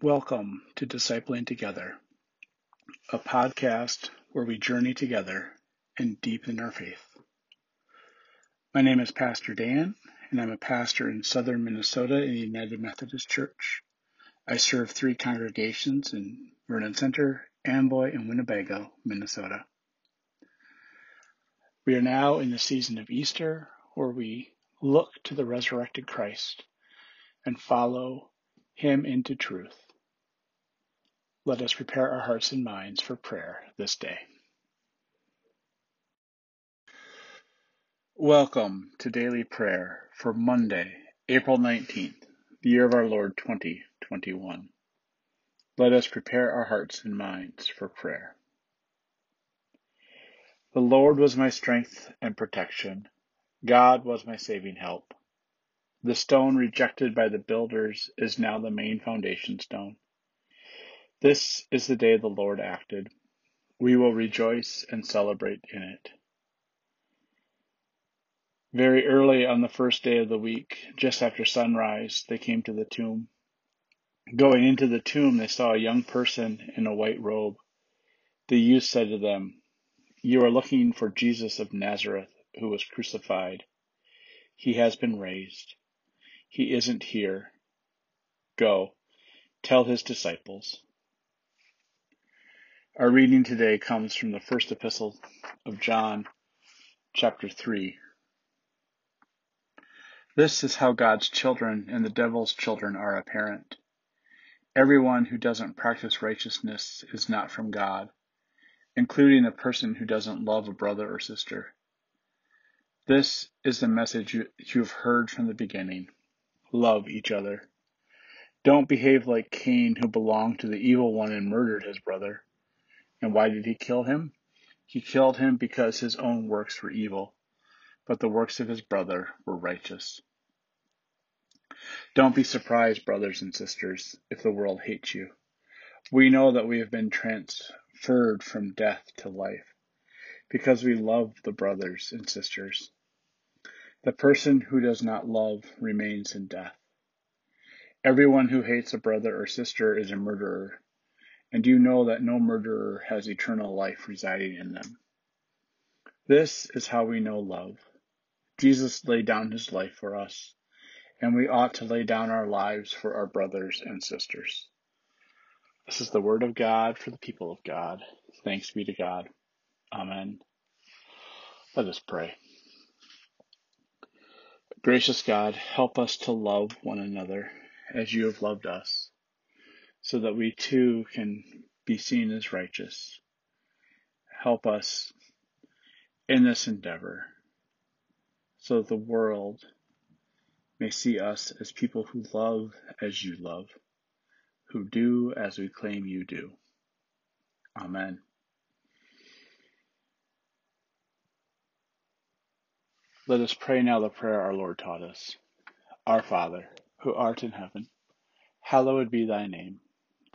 Welcome to Discipling Together, a podcast where we journey together and deepen our faith. My name is Pastor Dan, and I'm a pastor in southern Minnesota in the United Methodist Church. I serve three congregations in Vernon Center, Amboy, and Winnebago, Minnesota. We are now in the season of Easter, where we look to the resurrected Christ and follow him into truth. Let us prepare our hearts and minds for prayer this day. Welcome to daily prayer for Monday, April 19th, the year of our Lord 2021. Let us prepare our hearts and minds for prayer. The Lord was my strength and protection. God was my saving help. The stone rejected by the builders is now the main foundation stone. This is the day the Lord acted. We will rejoice and celebrate in it. Very early on the first day of the week, just after sunrise, they came to the tomb. Going into the tomb, they saw a young person in a white robe. The youth said to them, You are looking for Jesus of Nazareth, who was crucified. He has been raised. He isn't here. Go, tell his disciples. Our reading today comes from the first epistle of John, chapter 3. This is how God's children and the devil's children are apparent. Everyone who doesn't practice righteousness is not from God, including a person who doesn't love a brother or sister. This is the message you, have heard from the beginning. Love each other. Don't behave like Cain, who belonged to the evil one and murdered his brother. And why did he kill him? He killed him because his own works were evil, but the works of his brother were righteous. Don't be surprised, brothers and sisters, if the world hates you. We know that we have been transferred from death to life because we love the brothers and sisters. The person who does not love remains in death. Everyone who hates a brother or sister is a murderer, and you know that no murderer has eternal life residing in them. This is how we know love. Jesus laid down his life for us, and we ought to lay down our lives for our brothers and sisters. This is the word of God for the people of God. Thanks be to God. Amen. Let us pray. Gracious God, help us to love one another as you have loved us so that we too can be seen as righteous. Help us in this endeavor so that the world may see us as people who love as you love, who do as we claim you do. Amen. Let us pray now the prayer our Lord taught us. Our Father, who art in heaven, hallowed be thy name.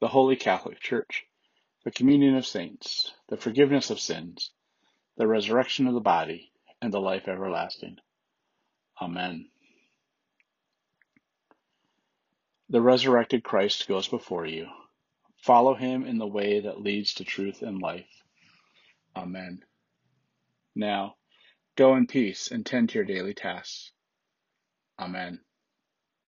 the Holy Catholic Church, the communion of saints, the forgiveness of sins, the resurrection of the body, and the life everlasting. Amen. The resurrected Christ goes before you. Follow him in the way that leads to truth and life. Amen. Now, go in peace and tend to your daily tasks. Amen.